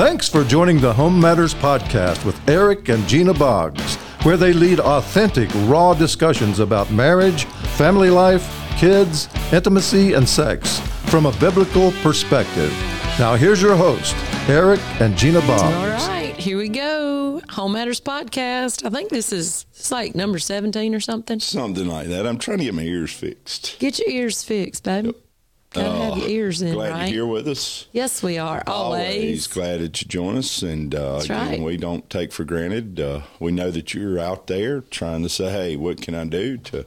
Thanks for joining the Home Matters Podcast with Eric and Gena Boggs, where they lead authentic, raw discussions about marriage, family life, kids, intimacy, and sex from a biblical perspective. Now, here's your host, Eric and Gena Boggs. All right, here we go. Home Matters Podcast. I think this is it's like number 17 or something. Something like that. I'm trying to get my ears fixed. Get your ears fixed, baby. Gotta have your ears in, Glad right? you're here with us. Yes, we are. Always. glad that you join us, and uh, That's again, we don't take for granted. Uh, we know that you're out there trying to say, "Hey, what can I do to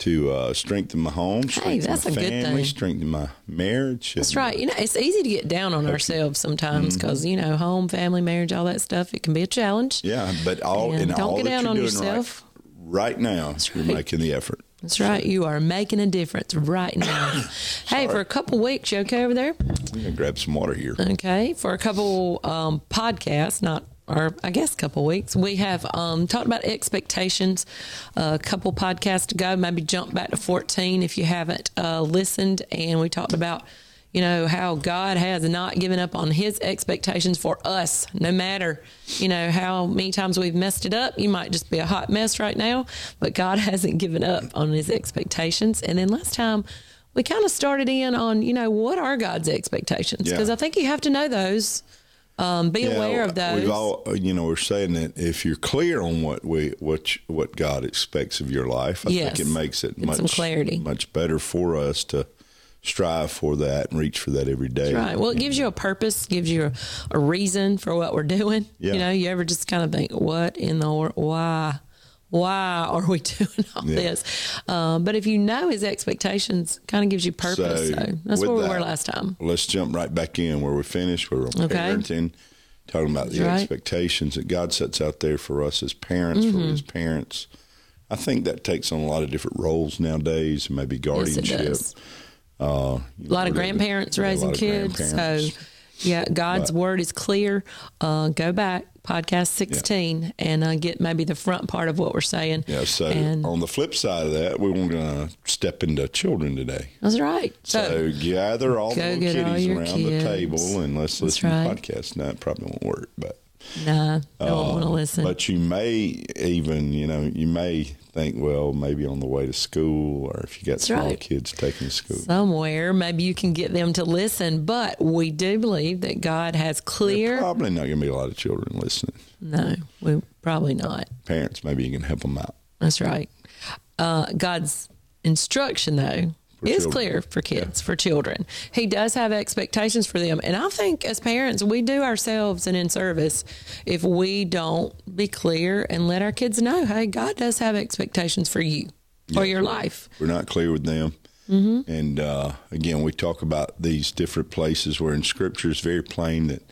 to uh, strengthen my home, strengthen that's my a good family, strengthen my marriage?" That's right. You know, it's easy to get down on ourselves sometimes Mm-hmm. because, you know, home, family, marriage, all that stuff, it can be a challenge. Yeah, but all And and don't all get down on yourself. right, right now, you're making the effort. That's right. You are making a difference right now. hey, for a couple weeks, you okay over there? I'm gonna grab some water here. Okay, for a couple um, podcasts, not or I guess a couple weeks, we have um, talked about expectations. a couple podcasts ago, maybe jump back to fourteen if you haven't uh, listened, and we talked about you know how God has not given up on His expectations for us, no matter you know how many times we've messed it up. You might just be a hot mess right now, but God hasn't given up on His expectations. And then last time we kind of started in on, you know, what are God's expectations? Yeah. Because I think you have to know those, um, be aware of those. We've all, you know, we're saying that if you're clear on what we, what, what God expects of your life, I Yes. think it makes it Get much, clarity. much better for us to strive for that and reach for that every day. Right. Well, it gives you a purpose, gives you a, a reason for what we're doing. Yeah. You know, you ever just kind of think, what in the world? Why? Why are we doing all Yeah. this? Um, but if you know his expectations, kind of gives you purpose. So, that's with where we that, were last time. Let's jump right back in where we finished. We were on Okay. parenting, talking about the right. expectations that God sets out there for us as parents, Mm-hmm. for His parents. I think that takes on a lot of different roles nowadays, maybe Yes, guardianship. does. Uh, A lot of grandparents yeah, raising kids. So, yeah, God's word is clear. Uh, go back, podcast 16, and uh, get maybe the front part of what we're saying. Yeah, so And- on the flip side of that, we want to step into children today. That's right. So, gather all the little all kiddies around the table and let's listen right. to the podcast. No, it probably won't work, but Nah, don't want to listen. Uh, but you may even, you know, you may think, well, maybe on the way to school, or if you got small right. kids taking school, Somewhere, maybe you can get them to listen. But we do believe that God has clear. probably not going to be a lot of children listening. No, we probably not. Parents, maybe you can help them out. That's right. Uh, God's instruction, though, is children. clear for kids, for children. He does have expectations for them. And I think as parents, we do ourselves an in service if we don't be clear and let our kids know hey, God does have expectations for you, for your life. We're not clear with them. Mm-hmm. And uh, again, we talk about these different places where in Scripture it's very plain that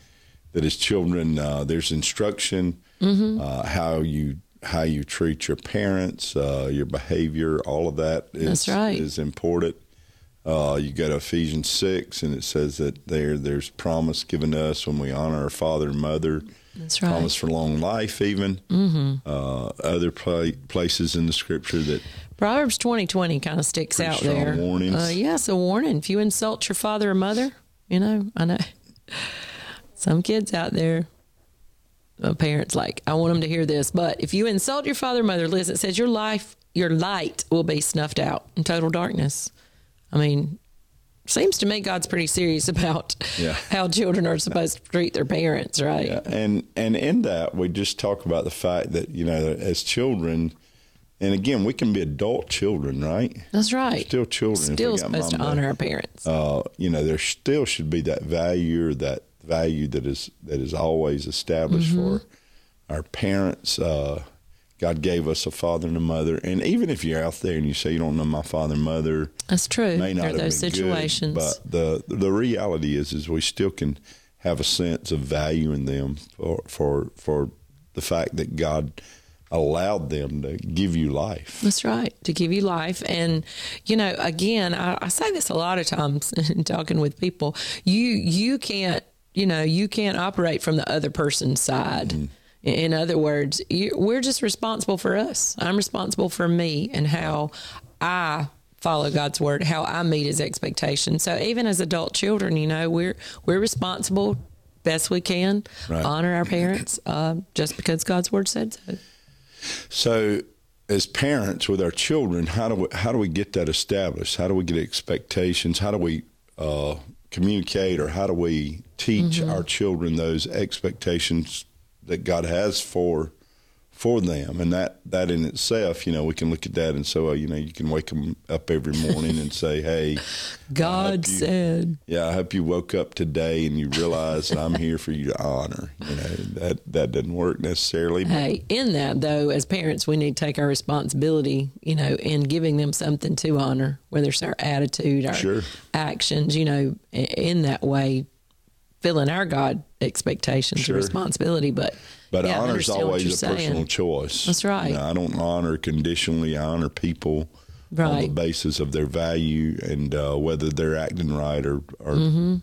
that as children, uh, there's instruction Mm-hmm. uh, how you how you treat your parents, uh, your behavior, all of that is right. is important. Uh, you go to Ephesians six, and it says that there there's promise given to us when we honor our father and mother. That's right. Promise for long life, even mm-hmm. uh, other pla places in the Scripture that Proverbs twenty twenty kind of sticks out there. warnings. Uh, yes, a warning. If you insult your father or mother, you know, I know some kids out there, uh, parents like, I want them to hear this. But if you insult your father or mother, listen, it says your life, your light will be snuffed out in total darkness. I mean, seems to me God's pretty serious about Yeah. how children are supposed to treat their parents, right? Yeah, and and in that we just talk about the fact that you know as children, and again we can be adult children, right? That's right. Still children. Still supposed to honor there. our parents. Uh, you know, there still should be that value or that value that is that is always established Mm-hmm. for our parents. Uh, God gave us a father and a mother, and even if you're out there and you say you don't know my father and mother, That's true. may not There are those been good, situations. but the the reality is is we still can have a sense of value in them for for for the fact that God allowed them to give you life. That's right, to give you life. And, you know, again, I, I say this a lot of times in talking with people. You you can't, you know, you can't operate from the other person's side. Mm-hmm. In other words, you, we're just responsible for us. I'm responsible for me and how I follow God's word, how I meet His expectations. So even as adult children, you know, we're we're responsible best we can, Right. honor our parents, uh, just because God's word said so. So, as parents with our children, how do we how do we get that established? How do we get expectations? How do we uh, communicate, or how do we teach Mm-hmm. our children those expectations that God has for for them? And that that in itself, you know, we can look at that and say, well, you know, you can wake them up every morning and say, hey. God you- said, Yeah, I hope you woke up today and you realize I'm here for you to honor. You know that that doesn't work necessarily. but- Hey, in that though, as parents, we need to take our responsibility, you know, in giving them something to honor, whether it's our attitude, our Sure. actions, you know, in that way, filling our God expectations Sure. and responsibility. But But yeah, I honor's always a saying. personal choice. That's right. You know, I don't honor conditionally. I honor people on the basis of their value and uh, whether they're acting right or, or Mm-hmm.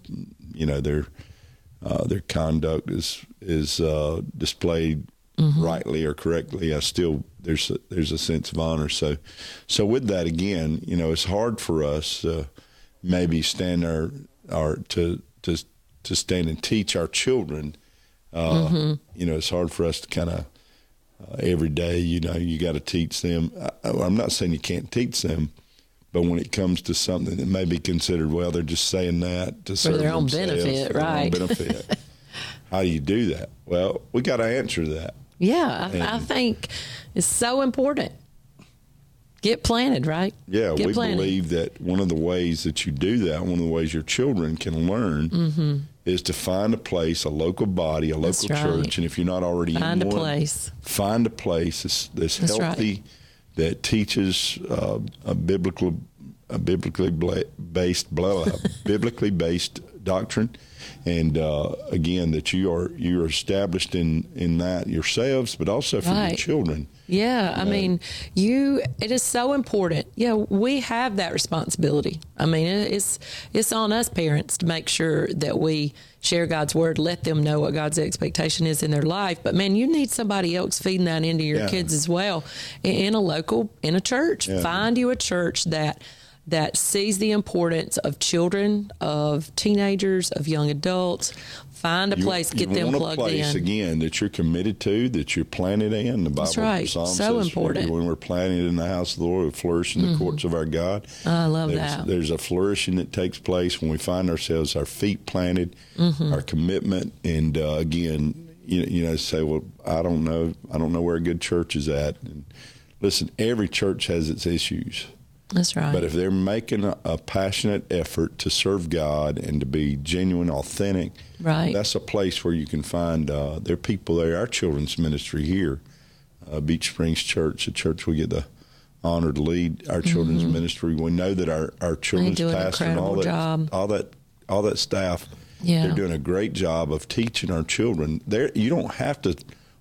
you know, their uh, their conduct is is uh, displayed Mm-hmm. rightly or correctly. I still there's a, there's a sense of honor. So so with that again, you know, it's hard for us uh, maybe stand our our to to to stand and teach our children. Uh, Mm-hmm. You know, it's hard for us to kind of uh, every day. You know, you got to teach them. I, I'm not saying you can't teach them, but when it comes to something that may be considered, well, they're just saying that to serve their own benefit, for right. benefit. How do you do that? Well, we got to answer that. yeah, I, I think it's so important. Get planted, right? Yeah, Get we planted. believe that one of the ways that you do that, one of the ways your children can learn, is to find a place, a local body, a local. Right. church, and if you're not already Find a in one, place. find a place that's, that's, That's right. healthy, that teaches uh, a biblical, a biblically bla- based, blah, biblically based doctrine, and uh, again that you are you are established in in that yourselves, but also for your children. Yeah, I mean, you. It is so important. Yeah, we have that responsibility. I mean, it's it's on us parents to make sure that we share God's word, let them know what God's expectation is in their life. But man, you need somebody else feeding that into your Yeah. kids as well, in, in a local, in a church. Yeah. Find you a church that that sees the importance of children, of teenagers, of young adults. Find a You- place, get you them want plugged a place in. again that you're committed to, that you're planted in. The Bible, That's right. Psalm So says, important. Mm-hmm. When we're planted in the house of the Lord, we flourish in the courts of our God. I love there's, that. There's a flourishing that takes place when we find ourselves, our feet planted, Mm-hmm. our commitment, and uh, again, you, you know, say, well, I don't know, I don't know where a good church is at. And listen, every church has its issues. That's right. But if they're making a, a passionate effort to serve God and to be genuine, authentic, Right. that's a place where you can find uh, there are people there. Our children's ministry here, uh, Beach Springs Church, a church we get the honor to lead our children's ministry. We know that our, our children's Mm-hmm. an pastor and all that, job. all that, all that staff, Yeah. they're doing a great job of teaching our children. There, you don't have to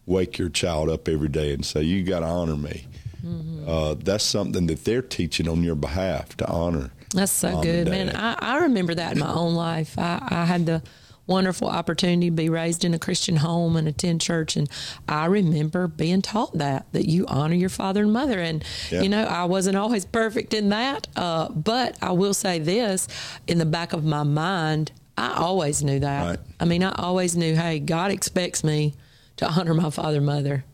wake your child up every day and say you got to honor me. Mm-hmm. Uh, that's something that they're teaching on your behalf to honor. That's so good, man. I, I remember that in my own life. I, I had the wonderful opportunity to be raised in a Christian home and attend church, and I remember being taught that that you honor your father and mother. And you know, I wasn't always perfect in that, uh, but I will say this: in the back of my mind, I always knew that. Right. I mean, I always knew, hey, God expects me to honor my father and mother.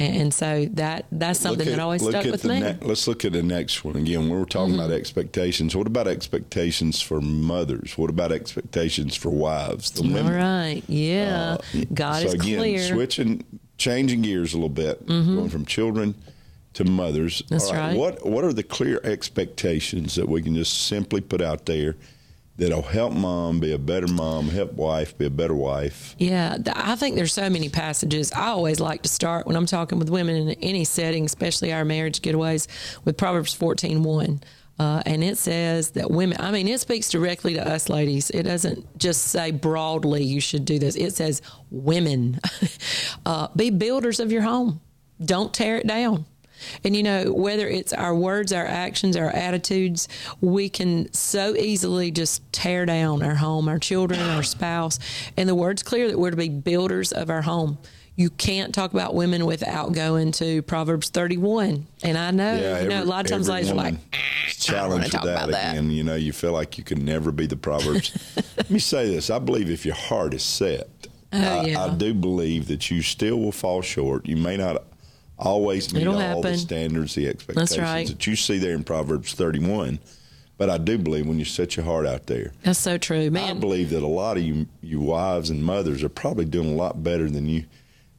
And, so that that's something Look that always stuck with me. ne- let's look at the next one again. We're talking Mm-hmm. about expectations, what about expectations for mothers? What about expectations for wives? The women. right. Yeah. God so is again, clear. Mm-hmm. switching, changing gears a little bit, going from children to mothers. That's All right. What What are the clear expectations that we can just simply put out there that'll help mom be a better mom, help wife be a better wife? Yeah, I think there's so many passages. I always like to start when I'm talking with women in any setting, especially our marriage getaways, with Proverbs 14:1. Uh, and it says that women, I mean, it speaks directly to us ladies. It doesn't just say broadly you should do this. It says women, uh, be builders of your home. Don't tear it down. And you know, whether it's our words, our actions, our attitudes, we can so easily just tear down our home, our children, our spouse. And the word's clear that we're to be builders of our home. You can't talk about women without going to Proverbs 31. And I know, you know, a lot of times every ladies are like, "Ah, I don't challenge wanna with that. again. You know, you feel like you can never be the Proverbs. Let me say this: I believe if your heart is set Oh, I, yeah. I do believe that you still will fall short. You may not always meet It'll all the standards, the expectations right. that you see there in Proverbs 31. But I do believe when you set your heart out there, That's so true, man. I believe that a lot of you, you wives and mothers are probably doing a lot better than you,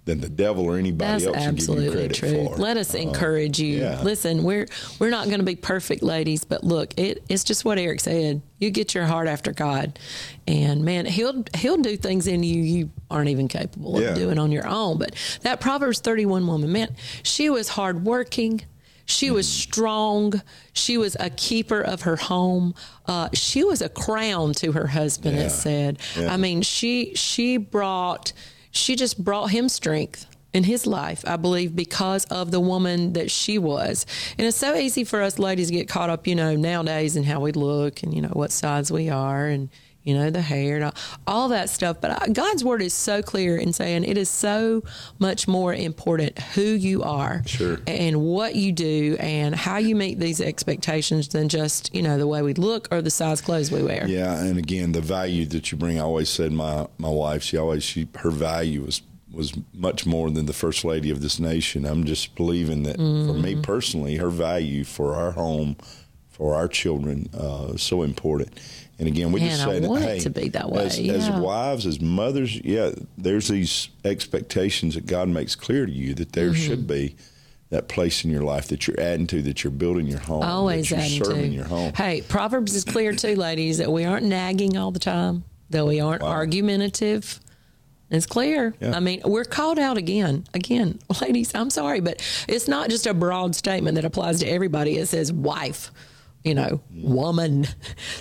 than the devil or anybody That's else can give you absolutely true. for. Let us Uh, encourage you. yeah. Listen, we're we're not going to be perfect, ladies, but look, it, it's just what Eric said. You get your heart after God, and man, he'll he'll do things in you you aren't even capable Yeah. of doing on your own. But that Proverbs thirty one woman, man, she was hardworking. She was Mm-hmm. strong. She was a keeper of her home. Uh, she was a crown to her husband. Yeah. It said. I mean, she she brought she just brought him strength in his life, I believe, because of the woman that she was. And it's so easy for us ladies to get caught up, you know, nowadays in how we look and you know what size we are and you know the hair and all, all that stuff. But I, God's word is so clear in saying it is so much more important who you are Sure. and what you do and how you meet these expectations than just you know the way we look or the size clothes we wear. Yeah, and again, the value that you bring. I always said my my wife. She always she her value was was much more than the first lady of this nation. I'm just believing that for me Mm-hmm. personally, her value for our home, for our children, uh, so important. And again, we Man, just I say that want it hey, to be that way, As, as wives, as mothers, yeah, there's these expectations that God makes clear to you that there Mm-hmm. should be. That place in your life that you're adding to, that you're building your home, always that adding you're serving to. your home. Hey, Proverbs is clear too, ladies, that we aren't nagging all the time, that we aren't Wow. argumentative. It's clear. Yeah. I mean, we're called out again. Again, ladies, I'm sorry, but it's not just a broad statement that applies to everybody. It says wife, you know, woman.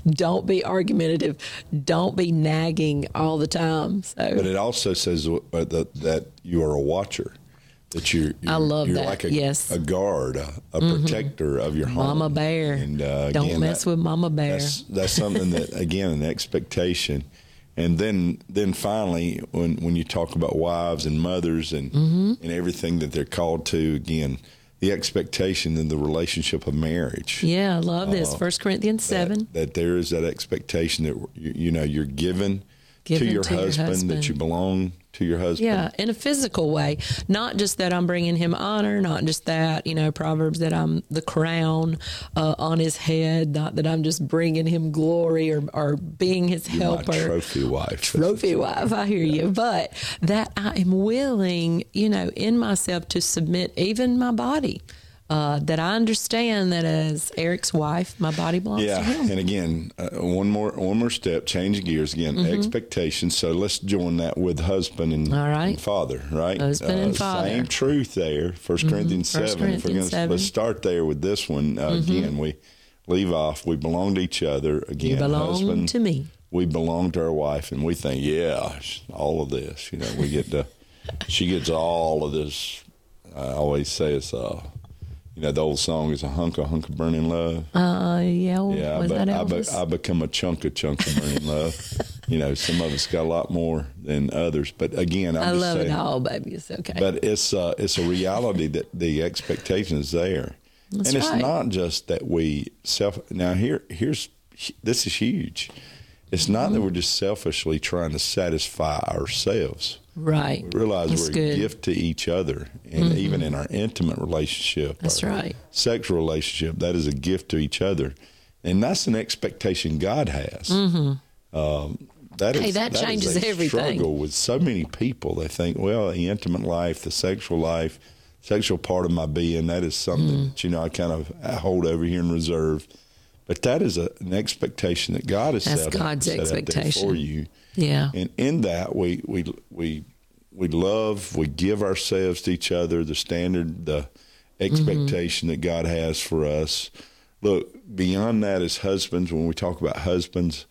Don't be argumentative. Don't be nagging all the time. So But it also says uh, that that you are a watcher, that you're, you're I love you're that, like a, yes. Mm-hmm. a guard, a, a protector of your home. Mama Bear. And uh, Don't again, mess that- with Mama Bear. That's that's something that again an expectation, and then then finally when when you talk about wives and mothers and Mm-hmm. and everything that they're called to again. The expectation in the relationship of marriage. Yeah, I love this. First Corinthians Uh, that- 7. That, there is that expectation that you, you know you're given, Given to, your, to your husband, husband. that you belong to your husband. Yeah, in a physical way. Not just that I'm bringing him honor, not just that, you know, Proverbs that I'm the crown uh, on his head, not that I'm just bringing him glory or, or being his You're helper. trophy wife. Trophy wife, I hear you. But that I am willing, you know, in myself to submit even my body. Uh, that I understand that as Eric's wife, my body belongs Yeah, to him. and again, uh, one more one more step, change gears again. Expectations. So let's join that with husband and, Mm-hmm. All right. and father, right? Uh, Husband and father. Mm-hmm. Same truth there. First Corinthians First seven. if we're Corinthians gonna, let's start there with this one uh, again. We leave off. We belong to each other again. You belong husband, to me. we belong to our wife, and we think, yeah, all of this. You know, we get to. she gets all of this. I always say it's uh, you know, the old song is a hunk of hunk of burning love. Uh, yeah, Yeah, was but that I, be, I become a chunk of chunk of burning love. You know, some of us got a lot more than others, but again, I'm I just love saying. it all, baby. It's okay. But it's uh, it's a reality that the expectation is there, That's and it's right. not just that we self. Now here here's this is huge. It's not Mm-hmm. that we're just selfishly trying to satisfy ourselves. right. We realize That's we're good. Mm-hmm. a gift to each other, and even in our intimate relationship, That's right. sexual relationship, that is a gift to each other, and that's an expectation God has. Um, that Mm-hmm. Hey, is- that is changes a everything. Struggle with so many people. They think, well, the intimate life, the sexual life, sexual part of my being, that is something Mm. that you know I kind of I hold over here in reserve. But that is a, an expectation that God has That's set, God's set expectation. for you. Yeah. And in that, we we we we love, we give ourselves to each other. The standard, the mm-hmm. expectation that God has for us. Look beyond that, as husbands, when we talk about husbands,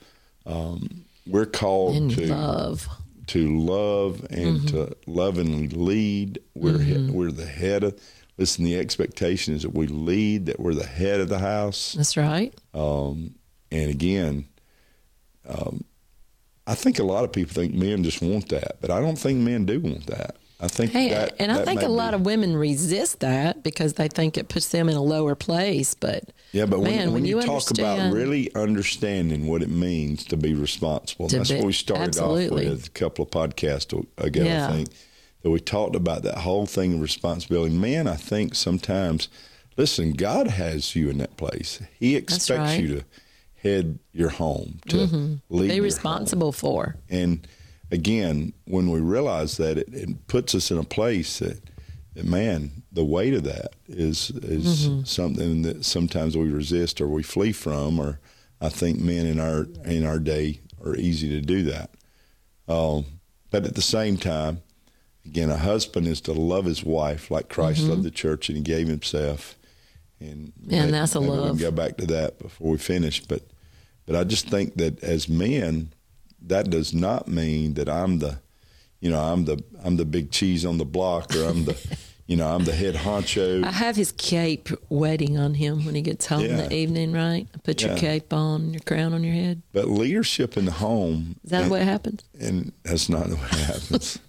um, we're called In to love. to love and mm-hmm. to lovingly lead. We're he- mm-hmm. we're the head of. Listen, the expectation is that we lead, that we're the head of the house. That's right. Um, and again, um, I think a lot of people think men just want that, but I don't think men do want that. I think Hey, that, and I think a lot be- of women resist that because they think it puts them in a lower place. But Yeah, but when, Man, when, when you, you talk about really understanding what it means to be responsible, To that's be- what we started absolutely. off with a couple of podcasts ago, Yeah. I think, that we talked about that whole thing of responsibility. Man, I think sometimes, listen, God has you in that place. He expects right. you to head your home, to Mm-hmm. Be your home. responsible for. And again, when we realize that, it, it puts us in a place that, that man, the weight of that is is Mm-hmm. something that sometimes we resist or we flee from, or I think men in our in our day are easy to do that. Um, but at the same time, again, a husband is to love his wife like Christ loved the church and he gave himself. And, Mm-hmm. And that's a maybe We love. can go back to that before we finish, but but I just think that as men, that does not mean that I'm the, you know, I'm the I'm the big cheese on the block, or I'm the, you know, I'm the head honcho. I have his cape waiting on him when he gets home in the evening, right? Put your cape on, your crown on your head. But leadership in the home, Is that and, what happens? and that's not the way it happens.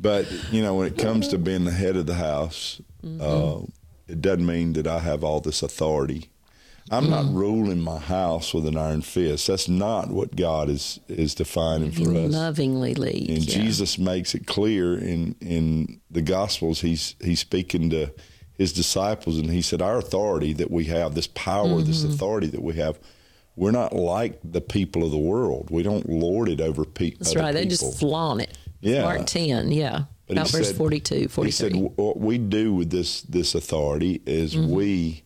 But you know, when it comes to being the head of the house, Mm-hmm. uh, it doesn't mean that I have all this authority. I'm not Mm. ruling my house with an iron fist. That's not what God is is defining for us. lovingly lead. And yeah. Jesus makes it clear in in the Gospels. He's he's speaking to his disciples, and he said, "Our authority that we have, this power, this Mm-hmm. authority that we have, we're not like the people of the world. We don't lord it over pe- That's right. They just flaunt it. Yeah. Mark 10, yeah. But About verse said- 42, He said, "What we do with this this authority is Mm-hmm. we."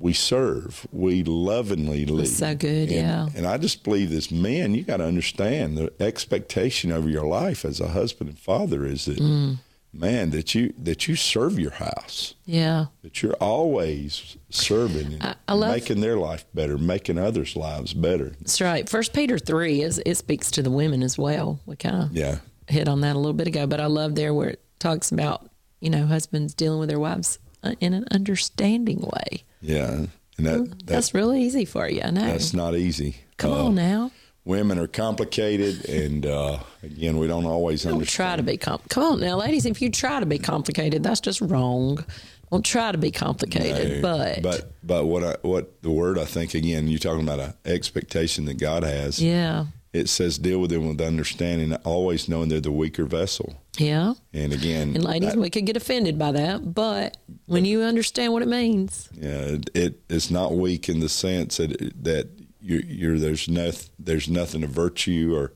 We serve, we lovingly lead. so good, And- yeah. And I just believe this, man, you got to understand the expectation over your life as a husband and father is that, Mm. man, that you that you serve your house, yeah. that you're always serving and I- I love- making their life better, making others' lives better. That's right. First Peter 3 is it speaks to the women as well. We kind of Yeah, hit on that a little bit ago, but I love there where it talks about, you know, husbands dealing with their wives uh, in an understanding way. yeah, and that, that That's really easy for you. I know. that's not easy. Come Uh, on now. Women are complicated, and uh, again, we don't always Don't understand. try to be com- Come on now, ladies. If you try to be complicated, that's just wrong. Don't try to be complicated. No, but, but but what I, what the word I think again you're talking about an expectation that God has. yeah, It says deal with them with understanding, always knowing they're the weaker vessel. yeah. And again, And ladies, that- we could get offended by that, but when you understand what it means, yeah, it, it it's not weak in the sense that that you're, you're there's no there's nothing of virtue or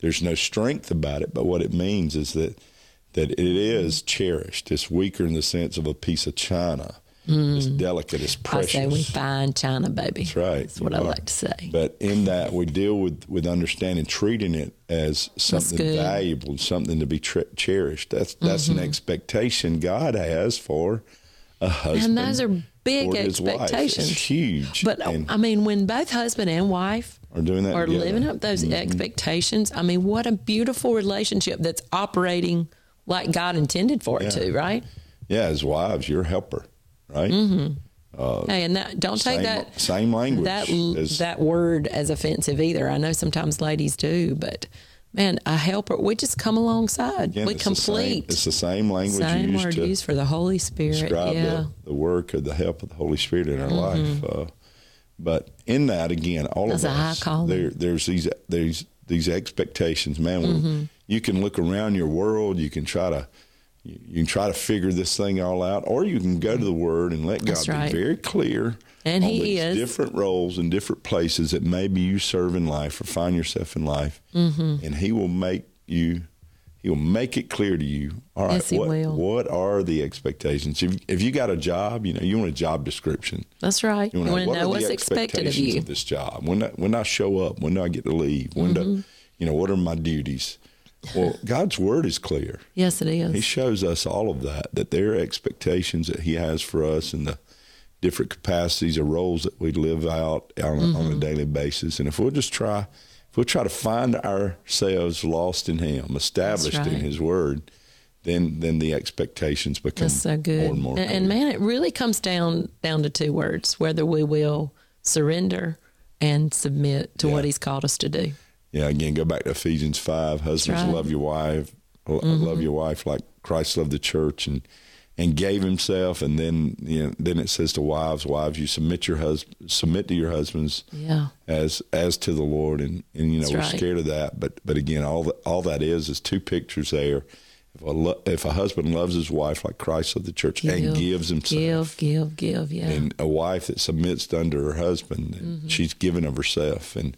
there's no strength about it. But what it means is that that it is cherished. It's weaker in the sense of a piece of china. It's delicate. It's Hmm. I precious. say we fine China, baby. That's right. That's what You I are. like to say. But in that, we deal with, with understanding, treating it as something valuable, something to be tre- cherished. That's that's Mm-hmm. an expectation God has for a husband. And those are big expectations. It's huge. But uh, and I mean, when both husband and wife are doing that are together. living up those Mm-hmm. expectations, I mean, what a beautiful relationship that's operating like God intended for it Yeah. to, right? Yeah, as wives, you're a helper, right? mm-hmm Hey, and that don't take that same language that as- that word as offensive either. I know sometimes ladies do, but man, a helper, we just come alongside. Again, we it's the same- complete. it's the same language same used word to used for the Holy Spirit. describe Yeah. Mm-hmm. the, the work of the help of the Holy Spirit in our life. Uh, but in that, again, all That's of us, there, there's these these these expectations. Man, Mm-hmm. you can look around your world. You can try to you, you can try to figure this thing all out, or you can go to the Word and let God right. be very clear. And on He is. different roles and different places that maybe you serve in life or find yourself in life, Mm-hmm. and He will make you. He will make it clear to you. All right, Yes, he what, will. what are the expectations? If, if you got a job, you know you want a job description. That's right. You You want to what know what's expected of you. of this job? When I, when I show up, when do I get to leave? When Mm-hmm. do you know what are my duties? Well, God's word is clear. Yes, it is. He shows us all of that. That there are expectations that He has for us and the different capacities or roles that we live out on, a- Mm-hmm. on a daily basis. And if we'll just try, if we'll try to find ourselves lost in Him, established in. His Word, then then the expectations become That's so good. more and more. and, and man, it really comes down down to two words: whether we will surrender and submit to Yeah. what He's called us to do. Yeah, again, go back to Ephesians five. Husbands, right. Mm-hmm. love your wife, l- love your wife like Christ loved the church, and and gave himself, and then you know, then it says to wives, wives, you submit your hus- submit to your husbands Yeah. as as to the Lord, and and you know That's we're right. scared of that, but but again, all that all that is is two pictures there. If a lo- if a husband loves his wife like Christ loved the church and gives himself, Give, give, give. Yeah. and a wife that submits under her husband, and she's given of herself, and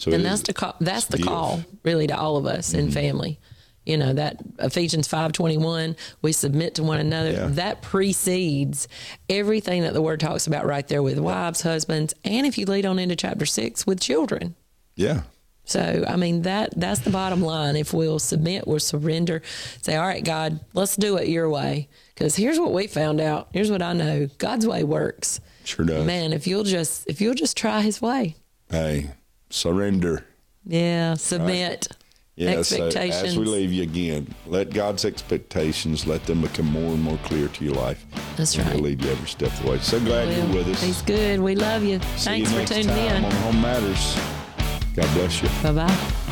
so and that's the call, that's the call really to all of us Mm-hmm. in family. You know that ephesians 5.21 we submit to one another. Yeah. that precedes everything that the word talks about right there with wives husbands and if you lead on into chapter 6 with children. Yeah. so i mean that that's the bottom line. If we'll submit we'll surrender say all right god let's do it your way. Because here's what we found out. Here's what i know. God's way works. Sure does. man if you'll just if you'll just try his way. Hey, surrender. yeah submit Yeah, so expectations as we leave you again, let God's expectations let them become more and more clear to your life. That's And right. He'll lead you every step of the way. So glad you're with us. He's good. We love you. See Thanks you for tuning time in. on Home Matters. God bless you. Bye bye.